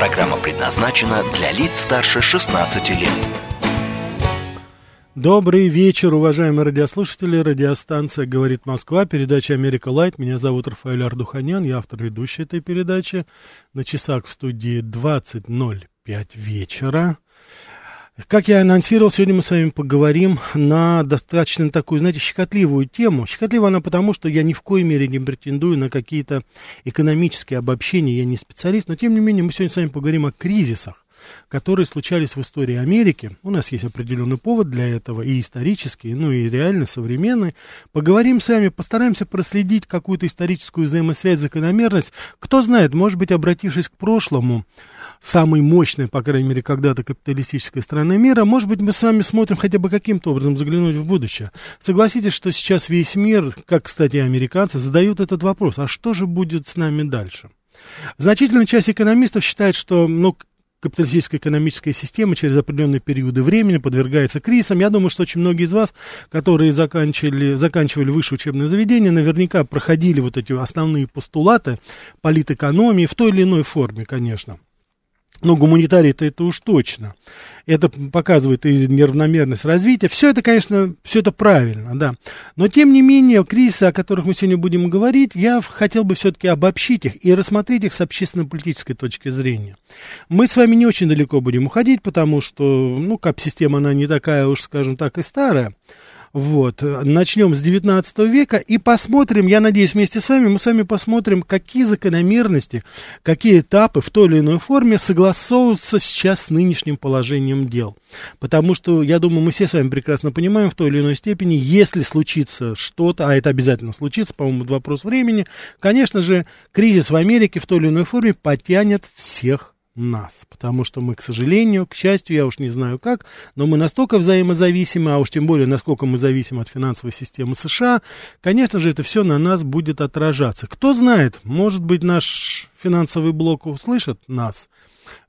Программа предназначена для лиц старше 16 лет. Добрый вечер, уважаемые радиослушатели. Радиостанция «Говорит Москва», передача «Америка Лайт». Меня зовут Рафаэль Ардуханян, я автор ведущей этой передачи. На часах в студии 20.05 вечера. Как я анонсировал, сегодня мы с вами поговорим на достаточно такую, знаете, щекотливую тему. Щекотлива она потому, что я ни в коей мере не претендую на какие-то экономические обобщения, я не специалист, но тем не менее мы сегодня с вами поговорим о кризисах которые случались в истории Америки. У нас есть определенный повод для этого, и исторический, ну и реально современный. Поговорим с вами, постараемся проследить какую-то историческую взаимосвязь, закономерность. Кто знает, может быть, обратившись к прошлому, самой мощной, по крайней мере, когда-то капиталистической страны мира, может быть, мы с вами смотрим хотя бы каким-то образом заглянуть в будущее. Согласитесь, что сейчас весь мир, как, кстати, американцы, задают этот вопрос, а что же будет с нами дальше? Значительная часть экономистов считает, что ну, капиталистическая экономическая система через определенные периоды времени подвергается кризисам. Я думаю, что очень многие из вас, которые заканчивали, заканчивали высшее учебное заведение, наверняка проходили вот эти основные постулаты политэкономии в той или иной форме, конечно. Ну, гуманитарий-то это уж точно. Это показывает и неравномерность развития. Все это, конечно, все это правильно, да. Но, тем не менее, кризисы, о которых мы сегодня будем говорить, я хотел бы все-таки обобщить их и рассмотреть их с общественно-политической точки зрения. Мы с вами не очень далеко будем уходить, потому что, ну, кап-система, она не такая уж, скажем так, и старая. Вот. Начнем с 19 века и посмотрим, я надеюсь, вместе с вами, мы с вами посмотрим, какие закономерности, какие этапы в той или иной форме согласовываются сейчас с нынешним положением дел. Потому что, я думаю, мы все с вами прекрасно понимаем в той или иной степени, если случится что-то, а это обязательно случится, по-моему, вопрос времени, конечно же, кризис в Америке в той или иной форме потянет всех нас. Потому что мы, к сожалению, к счастью, я уж не знаю как, но мы настолько взаимозависимы, а уж тем более, насколько мы зависим от финансовой системы США, конечно же, это все на нас будет отражаться. Кто знает, может быть, наш финансовый блок услышит нас,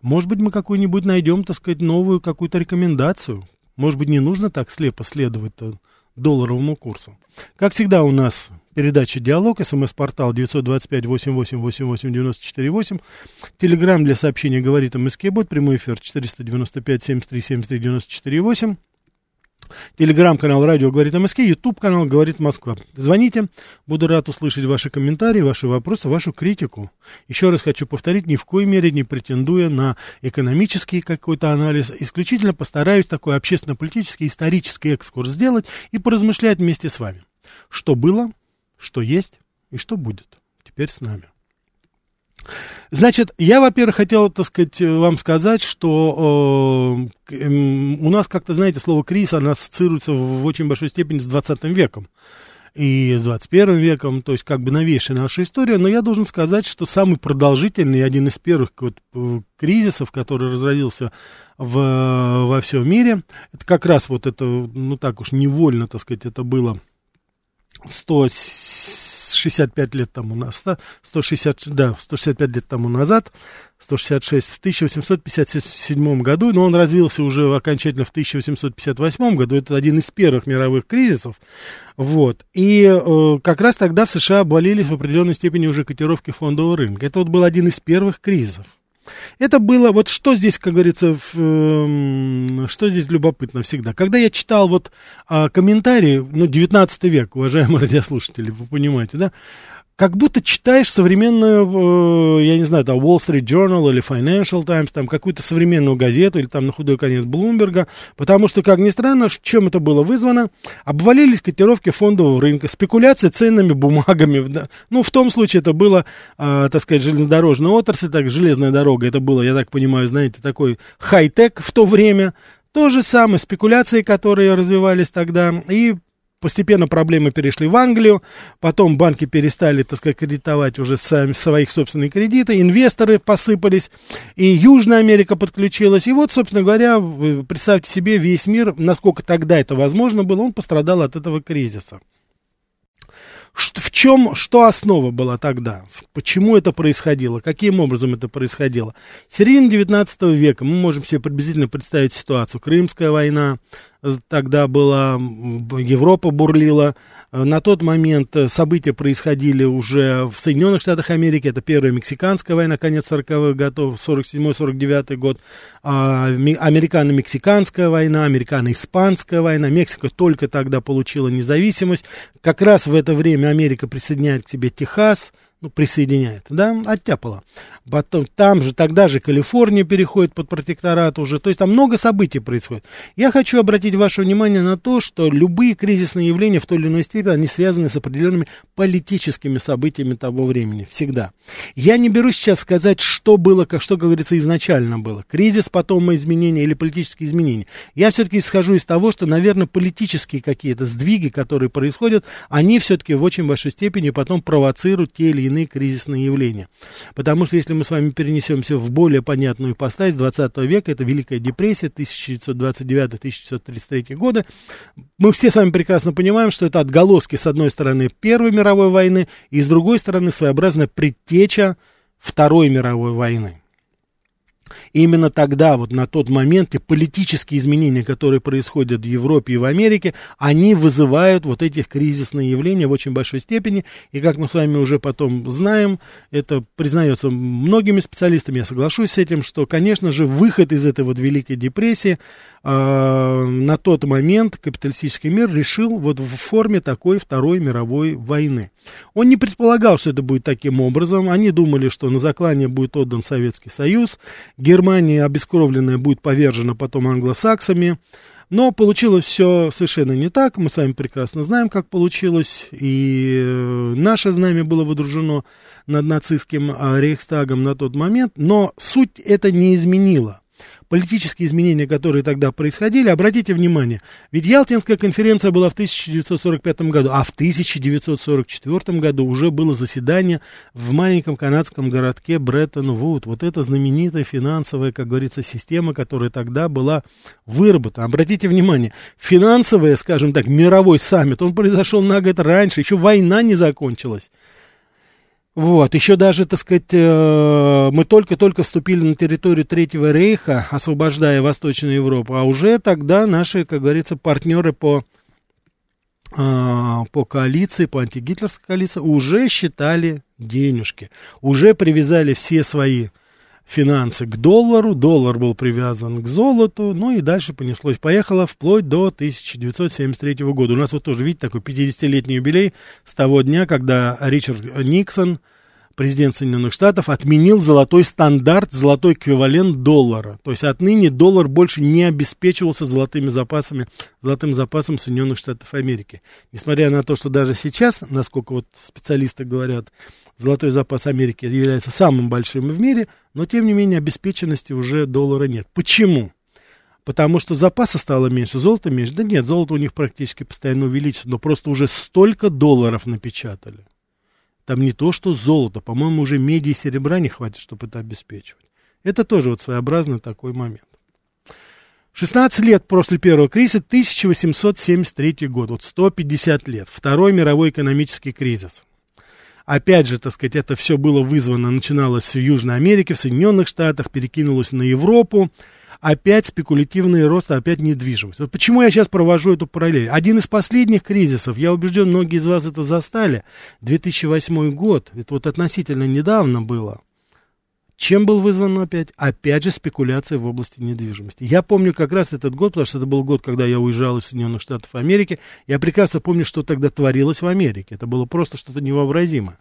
может быть, мы какую-нибудь найдем, так сказать, новую какую-то рекомендацию. Может быть, не нужно так слепо следовать долларовому курсу. Как всегда у нас передача «Диалог», смс-портал 925-88-88-94-8, телеграмм для сообщения «Говорит МСК-бот», прямой эфир 495-73-73-94-8, Телеграм-канал «Радио говорит МСК», Ютуб-канал «Говорит Москва». Звоните, буду рад услышать ваши комментарии, ваши вопросы, вашу критику. Еще раз хочу повторить, ни в коей мере не претендуя на экономический какой-то анализ, исключительно постараюсь такой общественно-политический, исторический экскурс сделать и поразмышлять вместе с вами. Что было, что есть и что будет теперь с нами. Значит, я, во-первых, хотел, так сказать, вам сказать, что э, э, у нас как-то, знаете, слово кризис, оно ассоциируется в очень большой степени с 20 веком и с 21 веком, то есть как бы новейшая наша история, но я должен сказать, что самый продолжительный, один из первых вот, э, кризисов, который разразился в, во всем мире, это как раз вот это, ну так уж невольно, так сказать, это было 165 лет тому назад, 160, да, 165 лет тому назад, 166 в 1857 году, но он развился уже окончательно в 1858 году, это один из первых мировых кризисов, вот, и э, как раз тогда в США обвалились в определенной степени уже котировки фондового рынка, это вот был один из первых кризисов. Это было, вот что здесь, как говорится, в, э, что здесь любопытно всегда. Когда я читал вот э, комментарии, ну, 19 век, уважаемые радиослушатели, вы понимаете, да, как будто читаешь современную, э, я не знаю, там, Wall Street Journal или Financial Times, там, какую-то современную газету или там на худой конец Блумберга, потому что, как ни странно, чем это было вызвано, обвалились котировки фондового рынка, спекуляция ценными бумагами, ну, в том случае это было, э, так сказать, железнодорожная отрасль, так, железная дорога, это было, я так понимаю, знаете, такой хай-тек в то время, то же самое, спекуляции, которые развивались тогда, и постепенно проблемы перешли в Англию, потом банки перестали, так сказать, кредитовать уже сами своих собственные кредиты, инвесторы посыпались, и Южная Америка подключилась, и вот, собственно говоря, представьте себе, весь мир, насколько тогда это возможно было, он пострадал от этого кризиса. В чем, что основа была тогда? Почему это происходило? Каким образом это происходило? В середине 19 века мы можем себе приблизительно представить ситуацию. Крымская война, тогда была, Европа бурлила. На тот момент события происходили уже в Соединенных Штатах Америки. Это Первая Мексиканская война, конец 40-х годов, 47-49 год. А, Американо-Мексиканская война, Американо-Испанская война. Мексика только тогда получила независимость. Как раз в это время Америка присоединяет к себе Техас, ну, присоединяет, да, оттяпала. Потом там же, тогда же Калифорния переходит под протекторат уже, то есть там много событий происходит. Я хочу обратить ваше внимание на то, что любые кризисные явления в той или иной степени, они связаны с определенными политическими событиями того времени, всегда. Я не беру сейчас сказать, что было, как что говорится, изначально было. Кризис, потом изменения или политические изменения. Я все-таки исхожу из того, что, наверное, политические какие-то сдвиги, которые происходят, они все-таки в очень большой степени потом провоцируют те или иные кризисные явления. Потому что если мы с вами перенесемся в более понятную ипостась 20 века, это Великая депрессия 1929-1933 годы, мы все с вами прекрасно понимаем, что это отголоски, с одной стороны, Первой мировой войны, и с другой стороны, своеобразная предтеча Второй мировой войны. И именно тогда, вот на тот момент, и политические изменения, которые происходят в Европе и в Америке, они вызывают вот этих кризисные явления в очень большой степени. И как мы с вами уже потом знаем, это признается многими специалистами, я соглашусь с этим, что, конечно же, выход из этой вот Великой депрессии э, на тот момент капиталистический мир решил вот в форме такой Второй мировой войны. Он не предполагал, что это будет таким образом. Они думали, что на заклание будет отдан Советский Союз, Германия обескровленная будет повержена потом англосаксами. Но получилось все совершенно не так. Мы с вами прекрасно знаем, как получилось. И э, наше знамя было водружено над нацистским а, Рейхстагом на тот момент. Но суть это не изменила политические изменения, которые тогда происходили, обратите внимание, ведь Ялтинская конференция была в 1945 году, а в 1944 году уже было заседание в маленьком канадском городке Бреттон-Вуд. Вот эта знаменитая финансовая, как говорится, система, которая тогда была выработана. Обратите внимание, финансовая, скажем так, мировой саммит, он произошел на год раньше, еще война не закончилась. Вот, еще даже, так сказать, э, мы только-только вступили на территорию Третьего Рейха, освобождая Восточную Европу, а уже тогда наши, как говорится, партнеры по, э, по коалиции, по антигитлерской коалиции уже считали денежки, уже привязали все свои финансы к доллару, доллар был привязан к золоту, ну и дальше понеслось. Поехало вплоть до 1973 года. У нас вот тоже, видите, такой 50-летний юбилей с того дня, когда Ричард Никсон, президент Соединенных Штатов, отменил золотой стандарт, золотой эквивалент доллара. То есть отныне доллар больше не обеспечивался золотыми запасами, золотым запасом Соединенных Штатов Америки. Несмотря на то, что даже сейчас, насколько вот специалисты говорят, золотой запас Америки является самым большим в мире, но тем не менее обеспеченности уже доллара нет. Почему? Потому что запаса стало меньше, золота меньше. Да нет, золото у них практически постоянно увеличится, но просто уже столько долларов напечатали. Там не то, что золото, по-моему, уже меди и серебра не хватит, чтобы это обеспечивать. Это тоже вот своеобразный такой момент. 16 лет после первого кризиса, 1873 год, вот 150 лет, Второй мировой экономический кризис – Опять же, так сказать, это все было вызвано, начиналось в Южной Америке, в Соединенных Штатах, перекинулось на Европу. Опять спекулятивный рост, опять недвижимость. Вот почему я сейчас провожу эту параллель. Один из последних кризисов, я убежден, многие из вас это застали, 2008 год, это вот относительно недавно было. Чем был вызван опять? Опять же спекуляция в области недвижимости. Я помню как раз этот год, потому что это был год, когда я уезжал из Соединенных Штатов Америки. Я прекрасно помню, что тогда творилось в Америке. Это было просто что-то невообразимое.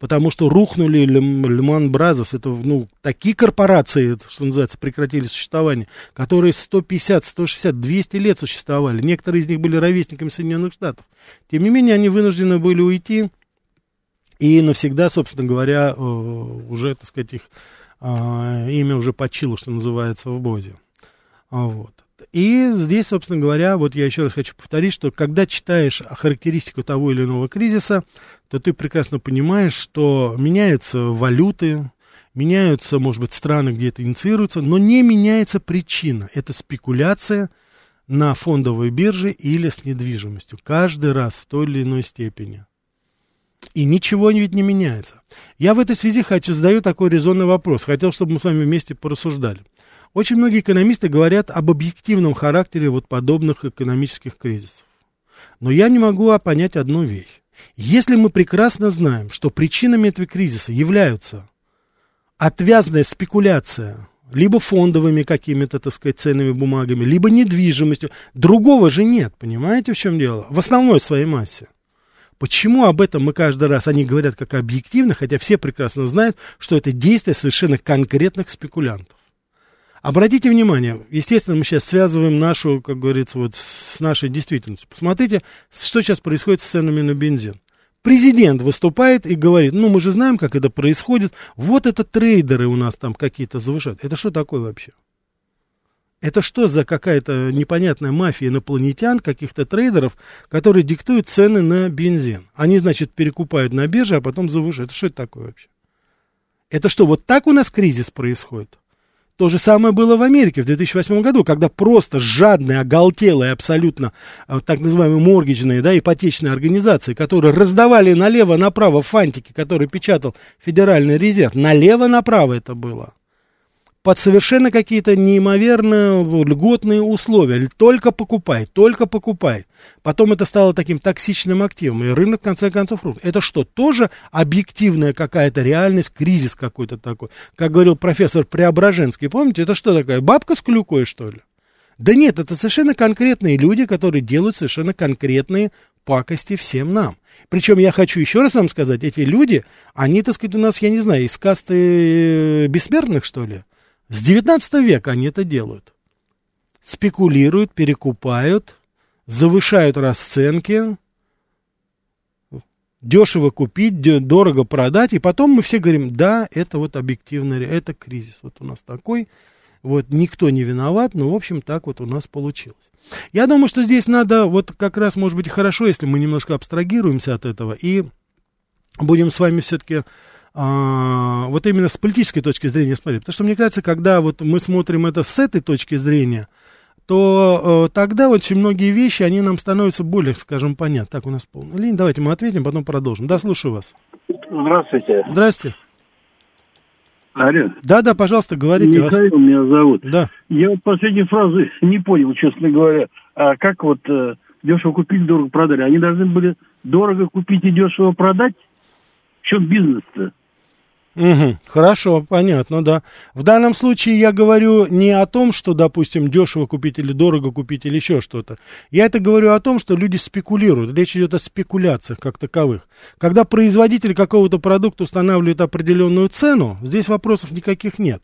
Потому что рухнули Леман Бразос, это, ну, такие корпорации, что называется, прекратили существование, которые 150, 160, 200 лет существовали. Некоторые из них были ровесниками Соединенных Штатов. Тем не менее, они вынуждены были уйти и навсегда, собственно говоря, э, уже, так сказать, их а, имя уже почило, что называется, в Бозе. А, вот. И здесь, собственно говоря, вот я еще раз хочу повторить, что когда читаешь характеристику того или иного кризиса, то ты прекрасно понимаешь, что меняются валюты, меняются, может быть, страны, где это инициируется, но не меняется причина. Это спекуляция на фондовой бирже или с недвижимостью. Каждый раз в той или иной степени. И ничего ведь не меняется. Я в этой связи хочу задаю такой резонный вопрос. Хотел, чтобы мы с вами вместе порассуждали. Очень многие экономисты говорят об объективном характере вот подобных экономических кризисов. Но я не могу понять одну вещь. Если мы прекрасно знаем, что причинами этого кризиса являются отвязная спекуляция либо фондовыми какими-то, так сказать, ценными бумагами, либо недвижимостью, другого же нет, понимаете, в чем дело? В основной своей массе. Почему об этом мы каждый раз, они говорят как объективно, хотя все прекрасно знают, что это действие совершенно конкретных спекулянтов. Обратите внимание, естественно, мы сейчас связываем нашу, как говорится, вот с нашей действительностью. Посмотрите, что сейчас происходит с ценами на бензин. Президент выступает и говорит, ну мы же знаем, как это происходит, вот это трейдеры у нас там какие-то завышают. Это что такое вообще? Это что за какая-то непонятная мафия инопланетян, каких-то трейдеров, которые диктуют цены на бензин? Они, значит, перекупают на бирже, а потом завышают. Это что это такое вообще? Это что, вот так у нас кризис происходит? То же самое было в Америке в 2008 году, когда просто жадные, оголтелые абсолютно а, так называемые моргичные, да, ипотечные организации, которые раздавали налево-направо фантики, которые печатал Федеральный резерв, налево-направо это было под совершенно какие-то неимоверно льготные условия. Только покупай, только покупай. Потом это стало таким токсичным активом, и рынок, в конце концов, рухнул. Это что, тоже объективная какая-то реальность, кризис какой-то такой? Как говорил профессор Преображенский, помните, это что такое, бабка с клюкой, что ли? Да нет, это совершенно конкретные люди, которые делают совершенно конкретные пакости всем нам. Причем я хочу еще раз вам сказать, эти люди, они, так сказать, у нас, я не знаю, из касты э, бессмертных, что ли? С 19 века они это делают. Спекулируют, перекупают, завышают расценки, дешево купить, дорого продать, и потом мы все говорим, да, это вот объективно, это кризис, вот у нас такой, вот никто не виноват, но, в общем, так вот у нас получилось. Я думаю, что здесь надо, вот как раз, может быть, хорошо, если мы немножко абстрагируемся от этого и будем с вами все-таки а, вот именно с политической точки зрения смотреть. Потому что мне кажется, когда вот мы смотрим это с этой точки зрения, то э, тогда очень многие вещи, они нам становятся более, скажем, понятны. Так, у нас полная линия. Давайте мы ответим, потом продолжим. Да, слушаю вас. Здравствуйте. Здравствуйте. Алло. Да, да, пожалуйста, говорите. Михаил вас... меня зовут. Да. Я вот последней фразы не понял, честно говоря. А как вот э, дешево купить, дорого продали? Они должны были дорого купить и дешево продать? В чем бизнес-то? Угу, хорошо, понятно, да. В данном случае я говорю не о том, что, допустим, дешево купить или дорого купить или еще что-то. Я это говорю о том, что люди спекулируют. Речь идет о спекуляциях как таковых. Когда производитель какого-то продукта устанавливает определенную цену, здесь вопросов никаких нет.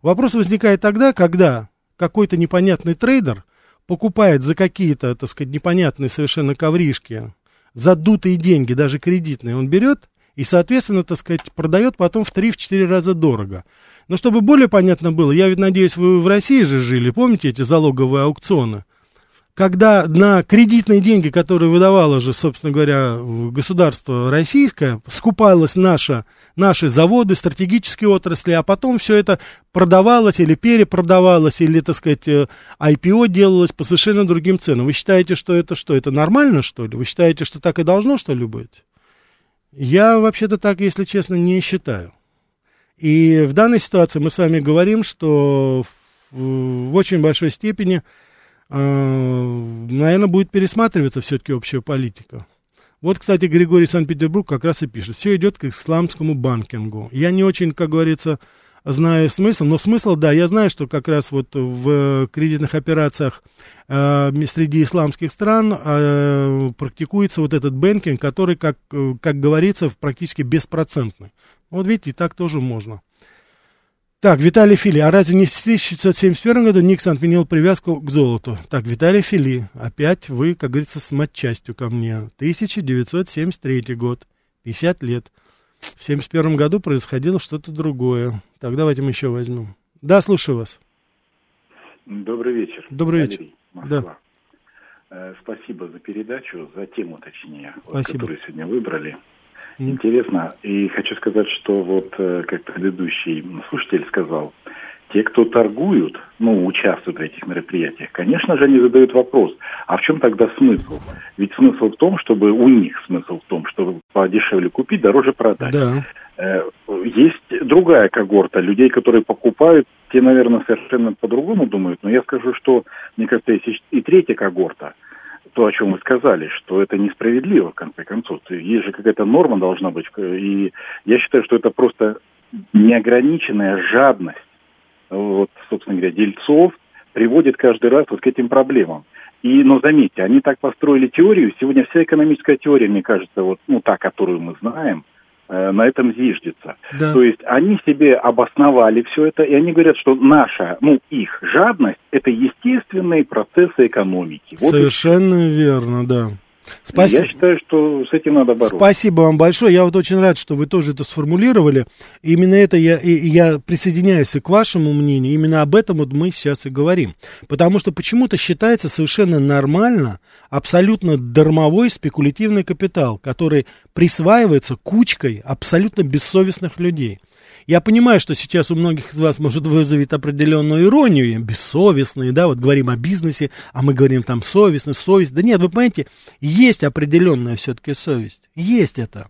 Вопрос возникает тогда, когда какой-то непонятный трейдер покупает за какие-то, так сказать, непонятные совершенно ковришки, задутые деньги, даже кредитные, он берет и, соответственно, так сказать, продает потом в 3-4 раза дорого. Но чтобы более понятно было, я ведь надеюсь, вы в России же жили, помните эти залоговые аукционы? Когда на кредитные деньги, которые выдавало же, собственно говоря, государство российское, скупалось наша, наши заводы, стратегические отрасли, а потом все это продавалось или перепродавалось, или, так сказать, IPO э, делалось по совершенно другим ценам. Вы считаете, что это что? Это нормально, что ли? Вы считаете, что так и должно, что ли, быть? Я вообще-то так, если честно, не считаю. И в данной ситуации мы с вами говорим, что в, в очень большой степени, э, наверное, будет пересматриваться все-таки общая политика. Вот, кстати, Григорий Санкт-Петербург как раз и пишет. Все идет к исламскому банкингу. Я не очень, как говорится, знаю смысл, но смысл, да, я знаю, что как раз вот в кредитных операциях э, среди исламских стран э, практикуется вот этот бэнкинг, который, как, как говорится, практически беспроцентный. Вот видите, так тоже можно. Так, Виталий Фили, а разве не в 1971 году Никсон отменил привязку к золоту? Так, Виталий Фили, опять вы, как говорится, с матчастью ко мне. 1973 год, 50 лет. В 71 году происходило что-то другое. Так, давайте мы еще возьмем. Да, слушаю вас. Добрый вечер. Добрый вечер. Москва. Да. Спасибо за передачу, за тему, точнее, вот, которую сегодня выбрали. Интересно. И хочу сказать, что вот, как предыдущий слушатель сказал, те, кто торгуют, ну, участвуют в этих мероприятиях, конечно же, они задают вопрос, а в чем тогда смысл? Ведь смысл в том, чтобы у них смысл в том, чтобы подешевле купить, дороже продать. Да. Э, есть другая когорта людей, которые покупают, те, наверное, совершенно по-другому думают, но я скажу, что, мне кажется, есть и третья когорта, то, о чем вы сказали, что это несправедливо, в конце концов. Есть же какая-то норма должна быть, и я считаю, что это просто неограниченная жадность вот, собственно говоря, дельцов, приводит каждый раз вот к этим проблемам. И, но заметьте, они так построили теорию, сегодня вся экономическая теория, мне кажется, вот, ну, та, которую мы знаем, э, на этом зиждется. Да. То есть они себе обосновали все это, и они говорят, что наша, ну, их жадность – это естественные процессы экономики. Вот Совершенно и... верно, да. Спасибо. Я считаю, что с этим надо бороться. Спасибо вам большое. Я вот очень рад, что вы тоже это сформулировали. Именно это я, я присоединяюсь и к вашему мнению. Именно об этом вот мы сейчас и говорим. Потому что почему-то считается совершенно нормально абсолютно дармовой спекулятивный капитал, который присваивается кучкой абсолютно бессовестных людей. Я понимаю, что сейчас у многих из вас может вызовет определенную иронию, бессовестные, да, вот говорим о бизнесе, а мы говорим там совестно, совесть. Да нет, вы понимаете, есть определенная все-таки совесть, есть это.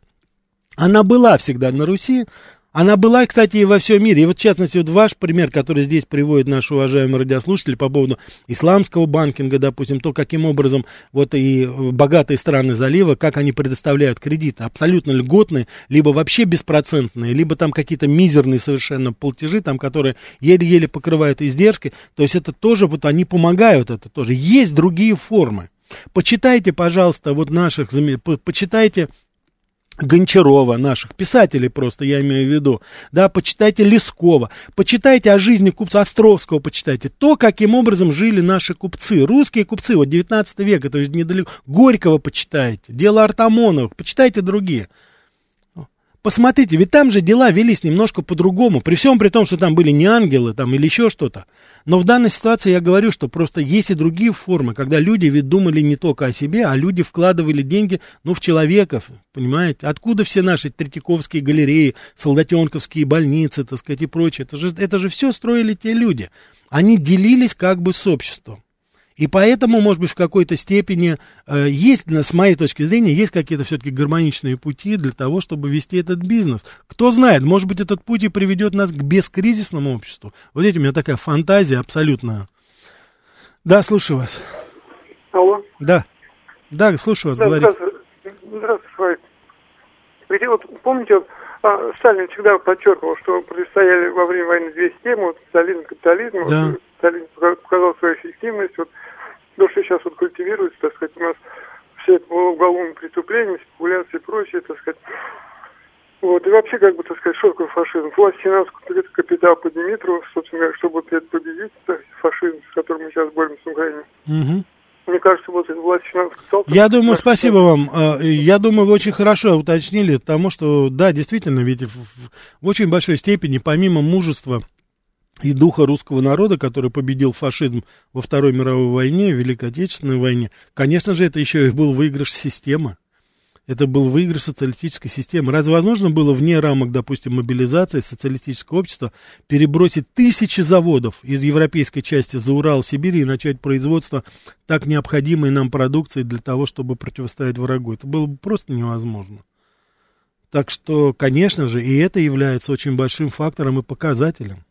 Она была всегда на Руси, она была, кстати, и во всем мире. И вот, в частности, вот ваш пример, который здесь приводит наш уважаемый радиослушатель по поводу исламского банкинга, допустим, то, каким образом вот и богатые страны залива, как они предоставляют кредиты, абсолютно льготные, либо вообще беспроцентные, либо там какие-то мизерные совершенно платежи, там, которые еле-еле покрывают издержки. То есть это тоже, вот они помогают, это тоже. Есть другие формы. Почитайте, пожалуйста, вот наших, почитайте Гончарова, наших писателей просто, я имею в виду, да, почитайте Лескова, почитайте о жизни купца Островского, почитайте то, каким образом жили наши купцы, русские купцы, вот 19 век, это недалеко, Горького почитайте, дело Артамоновых, почитайте другие. Посмотрите, ведь там же дела велись немножко по-другому, при всем при том, что там были не ангелы там, или еще что-то. Но в данной ситуации я говорю, что просто есть и другие формы, когда люди ведь думали не только о себе, а люди вкладывали деньги, ну, в человеков, понимаете? Откуда все наши Третьяковские галереи, Солдатенковские больницы, так сказать, и прочее? Это же, это же все строили те люди. Они делились как бы с обществом. И поэтому, может быть, в какой-то степени э, есть, с моей точки зрения, есть какие-то все-таки гармоничные пути для того, чтобы вести этот бизнес. Кто знает, может быть, этот путь и приведет нас к бескризисному обществу. Вот эти у меня такая фантазия абсолютно. Да, слушаю вас. Алло. Да. Да, слушаю вас, да, говорите. Здравствуйте, здравствуйте. Ведь вот помните, вот, а, Сталин всегда подчеркивал, что противостояли во время войны две системы, вот, социализм, капитализм. Да. Вот, Сталин показал свою эффективность. Вот, то, что сейчас вот культивируется, так сказать, у нас все это уголовное преступление, спекуляции и прочее, так сказать. Вот, и вообще, как бы, так сказать, что такое фашизм? Власть финансовый капитал по Димитрову, собственно говоря, чтобы вот победить, так, фашизм, с которым мы сейчас боремся в Украине. Угу. Мне кажется, вот власть капитала... Я думаю, спасибо вам. А, я думаю, вы очень хорошо уточнили, потому что, да, действительно, ведь в, в очень большой степени, помимо мужества и духа русского народа, который победил фашизм во Второй мировой войне, в Великой Отечественной войне, конечно же, это еще и был выигрыш системы. Это был выигрыш социалистической системы. Разве возможно было вне рамок, допустим, мобилизации социалистического общества перебросить тысячи заводов из европейской части за Урал, Сибирь и начать производство так необходимой нам продукции для того, чтобы противостоять врагу? Это было бы просто невозможно. Так что, конечно же, и это является очень большим фактором и показателем.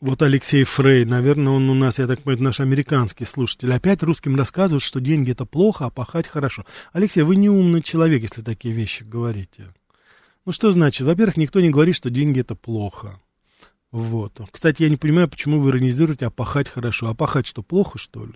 Вот Алексей Фрей, наверное, он у нас, я так понимаю, наш американский слушатель. Опять русским рассказывают, что деньги это плохо, а пахать хорошо. Алексей, вы не умный человек, если такие вещи говорите. Ну что значит? Во-первых, никто не говорит, что деньги это плохо. Вот. Кстати, я не понимаю, почему вы иронизируете, а пахать хорошо. А пахать что, плохо, что ли?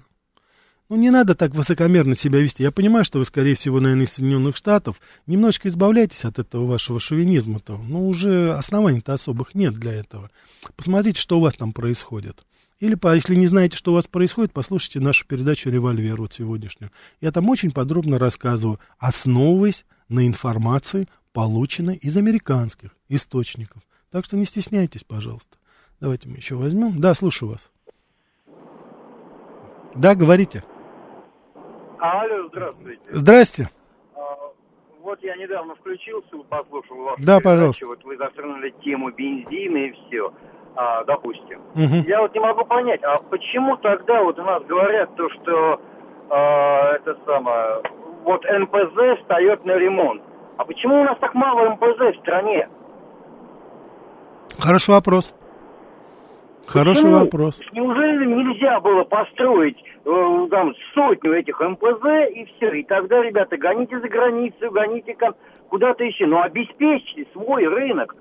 Ну, не надо так высокомерно себя вести. Я понимаю, что вы, скорее всего, наверное, из Соединенных Штатов. Немножечко избавляйтесь от этого вашего шовинизма-то. Но уже оснований-то особых нет для этого. Посмотрите, что у вас там происходит. Или, если не знаете, что у вас происходит, послушайте нашу передачу «Револьвер» вот сегодняшнюю. Я там очень подробно рассказываю, основываясь на информации, полученной из американских источников. Так что не стесняйтесь, пожалуйста. Давайте мы еще возьмем. Да, слушаю вас. Да, говорите. Алло, здравствуйте. Здрасте. А, вот я недавно включился, послушал вашу Да, пожалуйста. Вот вы затронули тему бензина и все, а, допустим. Угу. Я вот не могу понять, а почему тогда вот у нас говорят то, что а, это самое, вот НПЗ встает на ремонт. А почему у нас так мало МПЗ в стране? Хороший вопрос. Хороший Почему? вопрос. Неужели нельзя было построить там сотню этих МПЗ и все? И тогда, ребята, гоните за границу, гоните куда-то еще. Но обеспечьте свой рынок.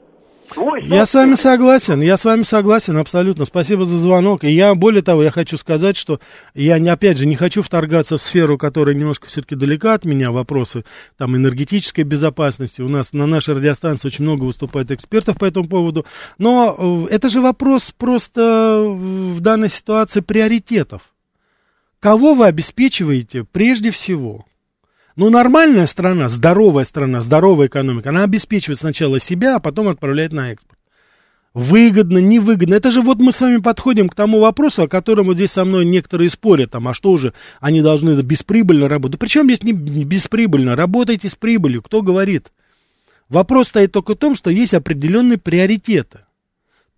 Свой я с вами согласен, я с вами согласен абсолютно. Спасибо за звонок. И я, более того, я хочу сказать, что я, не, опять же, не хочу вторгаться в сферу, которая немножко все-таки далека от меня, вопросы там энергетической безопасности. У нас на нашей радиостанции очень много выступает экспертов по этому поводу. Но э, это же вопрос просто в данной ситуации приоритетов. Кого вы обеспечиваете прежде всего? Ну, нормальная страна, здоровая страна, здоровая экономика, она обеспечивает сначала себя, а потом отправляет на экспорт. Выгодно, невыгодно. Это же вот мы с вами подходим к тому вопросу, о котором вот здесь со мной некоторые спорят, там, а что же, они должны бесприбыльно работать. Причем здесь не бесприбыльно, работайте с прибылью, кто говорит? Вопрос стоит только в том, что есть определенные приоритеты.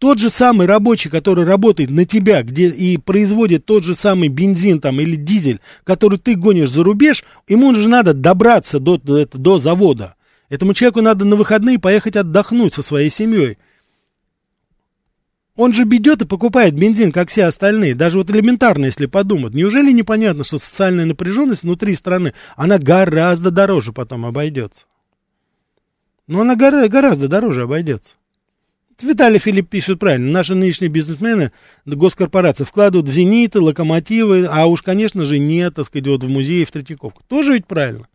Тот же самый рабочий, который работает на тебя, где и производит тот же самый бензин там или дизель, который ты гонишь за рубеж, ему же надо добраться до, до, до завода. Этому человеку надо на выходные поехать отдохнуть со своей семьей. Он же бедет и покупает бензин, как все остальные. Даже вот элементарно, если подумать. Неужели непонятно, что социальная напряженность внутри страны, она гораздо дороже потом обойдется? Ну, она гора- гораздо дороже обойдется. Виталий Филипп пишет правильно. Наши нынешние бизнесмены, госкорпорации вкладывают в «Зениты», «Локомотивы», а уж, конечно же, нет, так сказать, вот в музее, в Третьяковку. Тоже ведь правильно.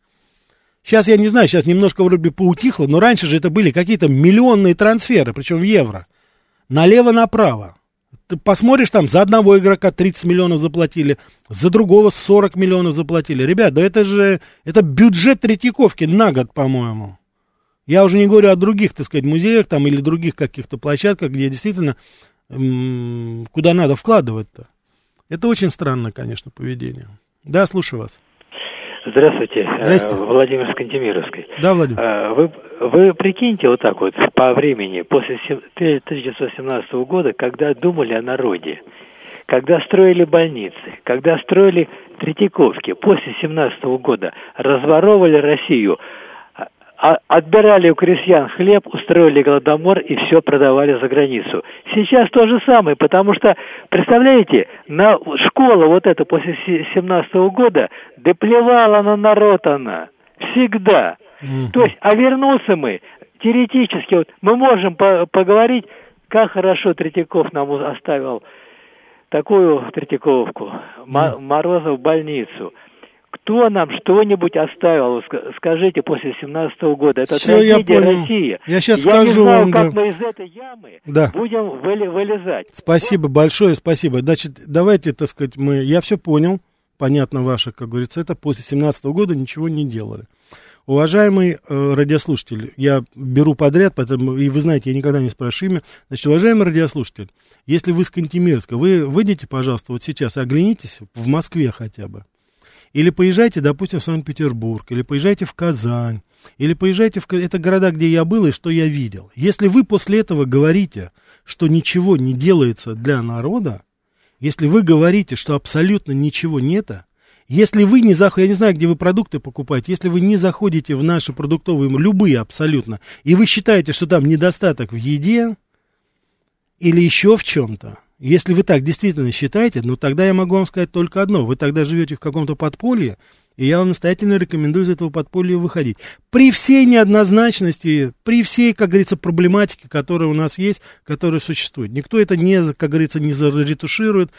Сейчас, я не знаю, сейчас немножко вроде поутихло, но раньше же это были какие-то миллионные трансферы, причем в евро. Налево-направо. Ты посмотришь, там за одного игрока 30 миллионов заплатили, за другого 40 миллионов заплатили. Ребят, да это же, это бюджет Третьяковки на год, по-моему. Я уже не говорю о других, так сказать, музеях там или других каких-то площадках, где действительно куда надо вкладывать-то. Это очень странное, конечно, поведение. Да, слушаю вас. Здравствуйте, э, Здравствуйте. Владимир Скантемировский. Да, Владимир. Э, вы, вы прикиньте вот так вот по времени, после 1917 года, когда думали о народе, когда строили больницы, когда строили Третьяковки, после 17 года разворовывали Россию, отбирали у крестьян хлеб, устроили голодомор и все продавали за границу. Сейчас то же самое, потому что, представляете, на школа вот эта после 17 года, да плевала на народ она. Всегда. Mm-hmm. То есть, а вернуться мы, теоретически, вот мы можем по поговорить, как хорошо Третьяков нам оставил такую Третьяковку, mm-hmm. Морозов в больницу – кто нам что-нибудь оставил, скажите, после 17 года? Это Все, я понял. России. Я сейчас я скажу не знаю, вам, как да. мы из этой ямы да. будем выли вылезать. Спасибо вот. большое, спасибо. Значит, давайте, так сказать, мы... Я все понял, понятно ваше, как говорится, это после 17 года ничего не делали. Уважаемый э, радиослушатель, я беру подряд, поэтому, и вы знаете, я никогда не спрашиваю имя. Значит, уважаемый радиослушатель, если вы с Кантемирска, вы выйдите, пожалуйста, вот сейчас, оглянитесь в Москве хотя бы. Или поезжайте, допустим, в Санкт-Петербург, или поезжайте в Казань, или поезжайте в... Это города, где я был и что я видел. Если вы после этого говорите, что ничего не делается для народа, если вы говорите, что абсолютно ничего нет, если вы не заходите, я не знаю, где вы продукты покупаете, если вы не заходите в наши продуктовые, любые абсолютно, и вы считаете, что там недостаток в еде или еще в чем-то, если вы так действительно считаете, ну тогда я могу вам сказать только одно. Вы тогда живете в каком-то подполье, и я вам настоятельно рекомендую из этого подполья выходить. При всей неоднозначности, при всей, как говорится, проблематике, которая у нас есть, которая существует. Никто это не, как говорится, не заретуширует,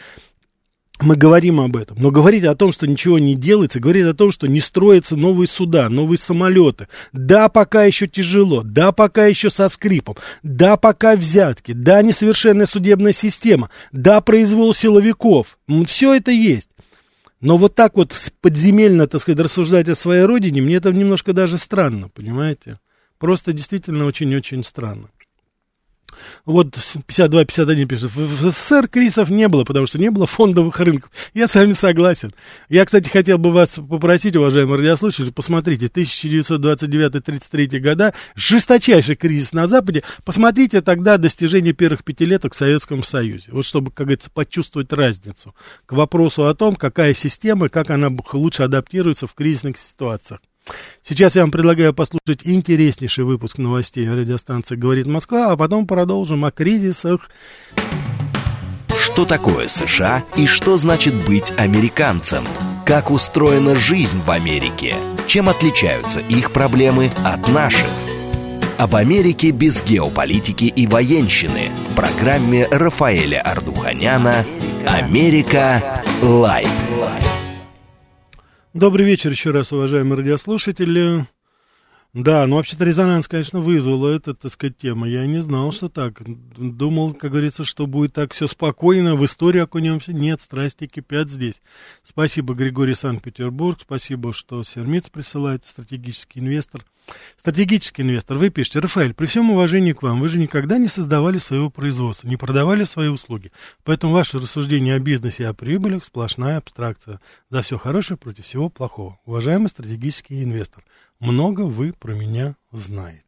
мы говорим об этом, но говорить о том, что ничего не делается, говорить о том, что не строятся новые суда, новые самолеты, да, пока еще тяжело, да, пока еще со скрипом, да, пока взятки, да, несовершенная судебная система, да, произвол силовиков, все это есть. Но вот так вот подземельно, так сказать, рассуждать о своей родине, мне это немножко даже странно, понимаете? Просто действительно очень-очень странно. Вот 52-51 пишет, в СССР кризисов не было, потому что не было фондовых рынков. Я с вами согласен. Я, кстати, хотел бы вас попросить, уважаемые радиослушатели, посмотрите, 1929-33 года, жесточайший кризис на Западе. Посмотрите тогда достижения первых пятилеток в Советском Союзе. Вот чтобы, как говорится, почувствовать разницу к вопросу о том, какая система, как она лучше адаптируется в кризисных ситуациях. Сейчас я вам предлагаю послушать интереснейший выпуск новостей радиостанции «Говорит Москва», а потом продолжим о кризисах. Что такое США и что значит быть американцем? Как устроена жизнь в Америке? Чем отличаются их проблемы от наших? Об Америке без геополитики и военщины в программе Рафаэля Ардуханяна «Америка. Лайв». Добрый вечер еще раз, уважаемые радиослушатели. Да, ну вообще-то резонанс, конечно, вызвала эта, так сказать, тема. Я не знал, что так. Думал, как говорится, что будет так все спокойно, в историю окунемся. Нет, страсти кипят здесь. Спасибо, Григорий Санкт-Петербург. Спасибо, что Сермиц присылает, стратегический инвестор. Стратегический инвестор, вы пишете, Рафаэль, при всем уважении к вам, вы же никогда не создавали своего производства, не продавали свои услуги. Поэтому ваше рассуждение о бизнесе и о прибылях сплошная абстракция. За все хорошее против всего плохого. Уважаемый стратегический инвестор, много вы про меня знаете.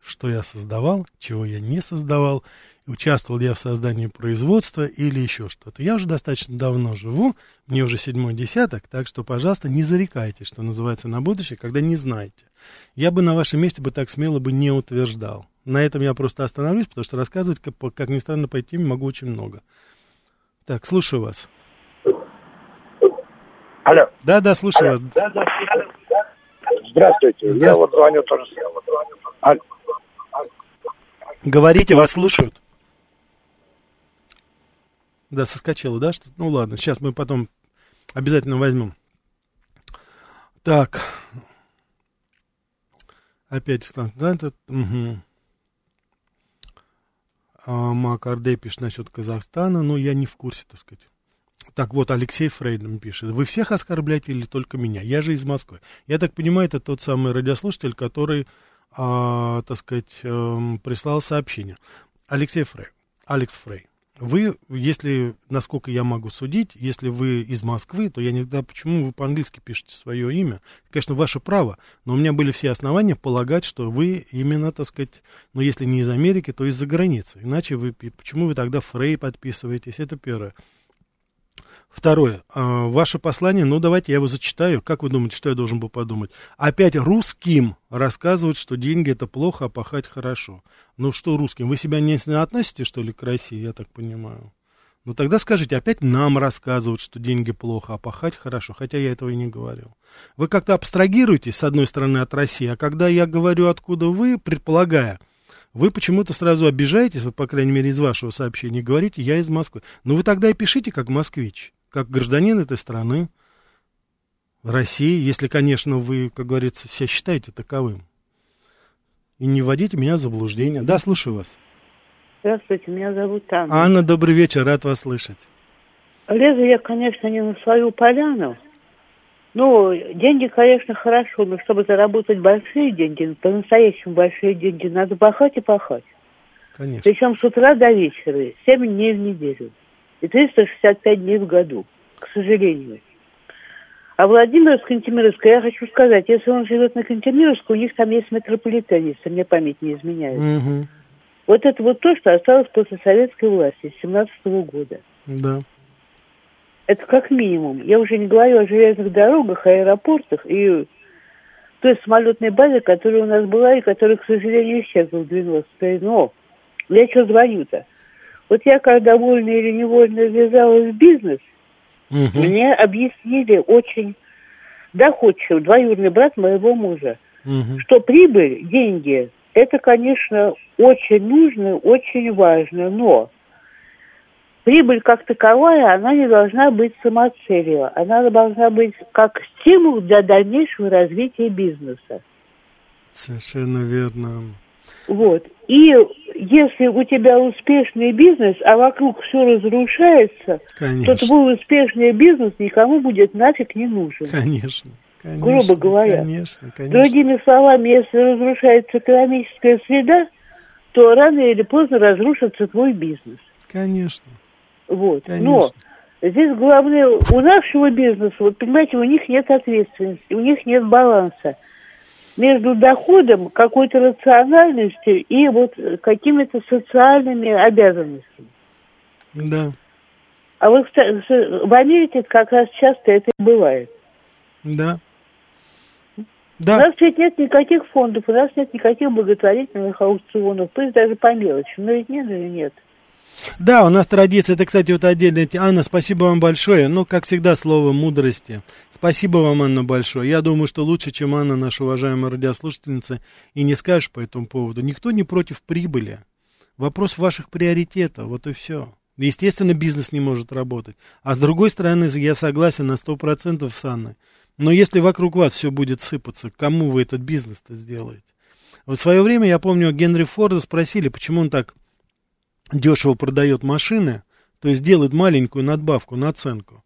Что я создавал, чего я не создавал, участвовал я в создании производства или еще что-то. Я уже достаточно давно живу, мне уже седьмой десяток, так что, пожалуйста, не зарекайтесь, что называется, на будущее, когда не знаете. Я бы на вашем месте бы так смело бы не утверждал. На этом я просто остановлюсь, потому что рассказывать, как, как ни странно, по этой теме могу очень много. Так, слушаю вас. Алло. Да, да, слушаю Алло. вас. Да, да, Здравствуйте. Здравствуйте. Я вот звоню тоже. Алло. Говорите, вас слушают. Да, соскочило, да? Что? Ну ладно, сейчас мы потом обязательно возьмем. Так, Опять да, это, угу. а, Мак пишет насчет Казахстана, но я не в курсе, так сказать. Так вот, Алексей Фрейден пишет. Вы всех оскорбляете или только меня? Я же из Москвы. Я так понимаю, это тот самый радиослушатель, который, а, так сказать, э, прислал сообщение. Алексей Фрей. Алекс Фрей. Вы, если, насколько я могу судить, если вы из Москвы, то я знаю, почему вы по-английски пишете свое имя. Конечно, ваше право, но у меня были все основания полагать, что вы именно, так сказать, ну, если не из Америки, то из-за границы. Иначе вы, почему вы тогда Фрей подписываетесь? Это первое. Второе. А, ваше послание, ну давайте я его зачитаю. Как вы думаете, что я должен был подумать? Опять русским рассказывают, что деньги это плохо, а пахать хорошо. Ну что русским? Вы себя не относите, что ли, к России, я так понимаю? Ну тогда скажите, опять нам рассказывают, что деньги плохо, а пахать хорошо, хотя я этого и не говорил. Вы как-то абстрагируетесь, с одной стороны, от России, а когда я говорю, откуда вы, предполагая, вы почему-то сразу обижаетесь, вот, по крайней мере, из вашего сообщения, говорите, я из Москвы. Ну вы тогда и пишите, как москвич как гражданин этой страны, России, если, конечно, вы, как говорится, себя считаете таковым. И не вводите меня в заблуждение. Да, слушаю вас. Здравствуйте, меня зовут Анна. Анна, добрый вечер, рад вас слышать. Лезу я, конечно, не на свою поляну. Ну, деньги, конечно, хорошо, но чтобы заработать большие деньги, по-настоящему большие деньги, надо пахать и пахать. Конечно. Причем с утра до вечера, 7 дней в неделю и 365 дней в году, к сожалению. А Владимир с Кантемировска, я хочу сказать, если он живет на Кантемировске, у них там есть метрополитен, если мне память не изменяет. Угу. Вот это вот то, что осталось после советской власти с 17 -го года. Да. Это как минимум. Я уже не говорю о железных дорогах, аэропортах и той самолетной базе, которая у нас была и которая, к сожалению, исчезла в 90-е. Но я что звоню-то? Вот я когда вольно или невольно ввязалась в бизнес, угу. мне объяснили очень доходчиво, двоюродный брат моего мужа, угу. что прибыль, деньги, это, конечно, очень нужно, очень важно, но прибыль как таковая, она не должна быть самоцелью, она должна быть как стимул для дальнейшего развития бизнеса. Совершенно верно. Вот. И если у тебя успешный бизнес, а вокруг все разрушается, Конечно. то твой успешный бизнес никому будет нафиг не нужен. Конечно. Конечно, грубо говоря. Конечно, конечно. Другими словами, если разрушается экономическая среда, что рано или поздно разрушится твой бизнес. Конечно. Вот. Конечно. Но здесь главное, у нашего бизнеса, вот понимаете, у них нет ответственности, у них нет баланса между доходом, какой-то рациональностью и вот какими-то социальными обязанностями. Да. А вот в Америке как раз часто это и бывает. Да. Да. У нас ведь нет никаких фондов, у нас нет никаких благотворительных аукционов, пусть даже по мелочи. Но ведь нет или нет? Да, у нас традиция, это, кстати, вот отдельная. Анна, спасибо вам большое. Ну, как всегда, слово мудрости. Спасибо вам, Анна, большое. Я думаю, что лучше, чем Анна, наша уважаемая радиослушательница, и не скажешь по этому поводу. Никто не против прибыли. Вопрос ваших приоритетов, вот и все. Естественно, бизнес не может работать. А с другой стороны, я согласен на 100% с Анной. Но если вокруг вас все будет сыпаться, кому вы этот бизнес-то сделаете? В свое время, я помню, Генри Форда спросили, почему он так дешево продает машины, то есть делает маленькую надбавку, наценку.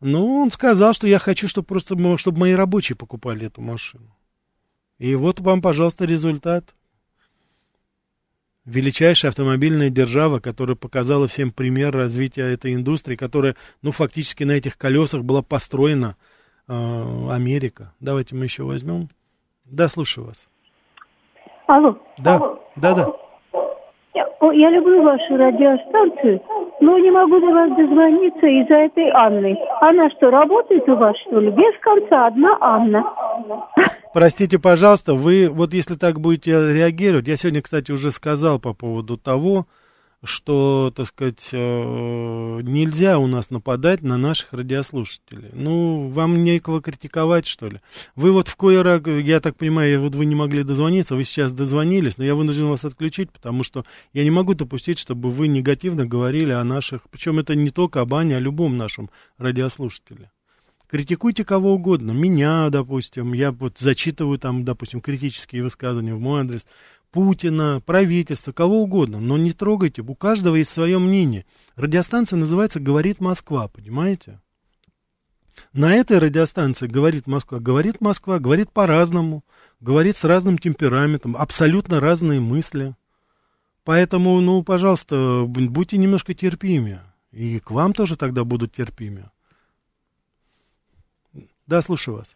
Ну, он сказал, что я хочу, чтобы просто чтобы мои рабочие покупали эту машину. И вот вам, пожалуйста, результат. Величайшая автомобильная держава, которая показала всем пример развития этой индустрии, которая, ну, фактически на этих колесах была построена э, Америка. Давайте мы еще возьмем. Да, слушаю вас. Алло. Да, Алло. да, да. Я, я люблю вашу радиостанцию, но не могу до вас дозвониться из-за этой Анны. Она что, работает у вас, что ли? Без конца одна Анна. Простите, пожалуйста, вы вот если так будете реагировать, я сегодня, кстати, уже сказал по поводу того, что, так сказать, э, нельзя у нас нападать на наших радиослушателей. Ну, вам некого критиковать, что ли? Вы вот в кое я так понимаю, вот вы не могли дозвониться, вы сейчас дозвонились, но я вынужден вас отключить, потому что я не могу допустить, чтобы вы негативно говорили о наших, причем это не только об Ане, а о любом нашем радиослушателе. Критикуйте кого угодно, меня, допустим, я вот зачитываю там, допустим, критические высказывания в мой адрес, Путина, правительство, кого угодно, но не трогайте, у каждого есть свое мнение. Радиостанция называется «Говорит Москва», понимаете? На этой радиостанции «Говорит Москва», говорит Москва, говорит по-разному, говорит с разным темпераментом, абсолютно разные мысли. Поэтому, ну, пожалуйста, будьте немножко терпимее. И к вам тоже тогда будут терпимее. Да, слушаю вас.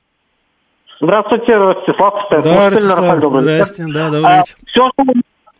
Здравствуйте, Ростислав. Да, Ростислав, здравствуйте, да, добрый вечер. А, все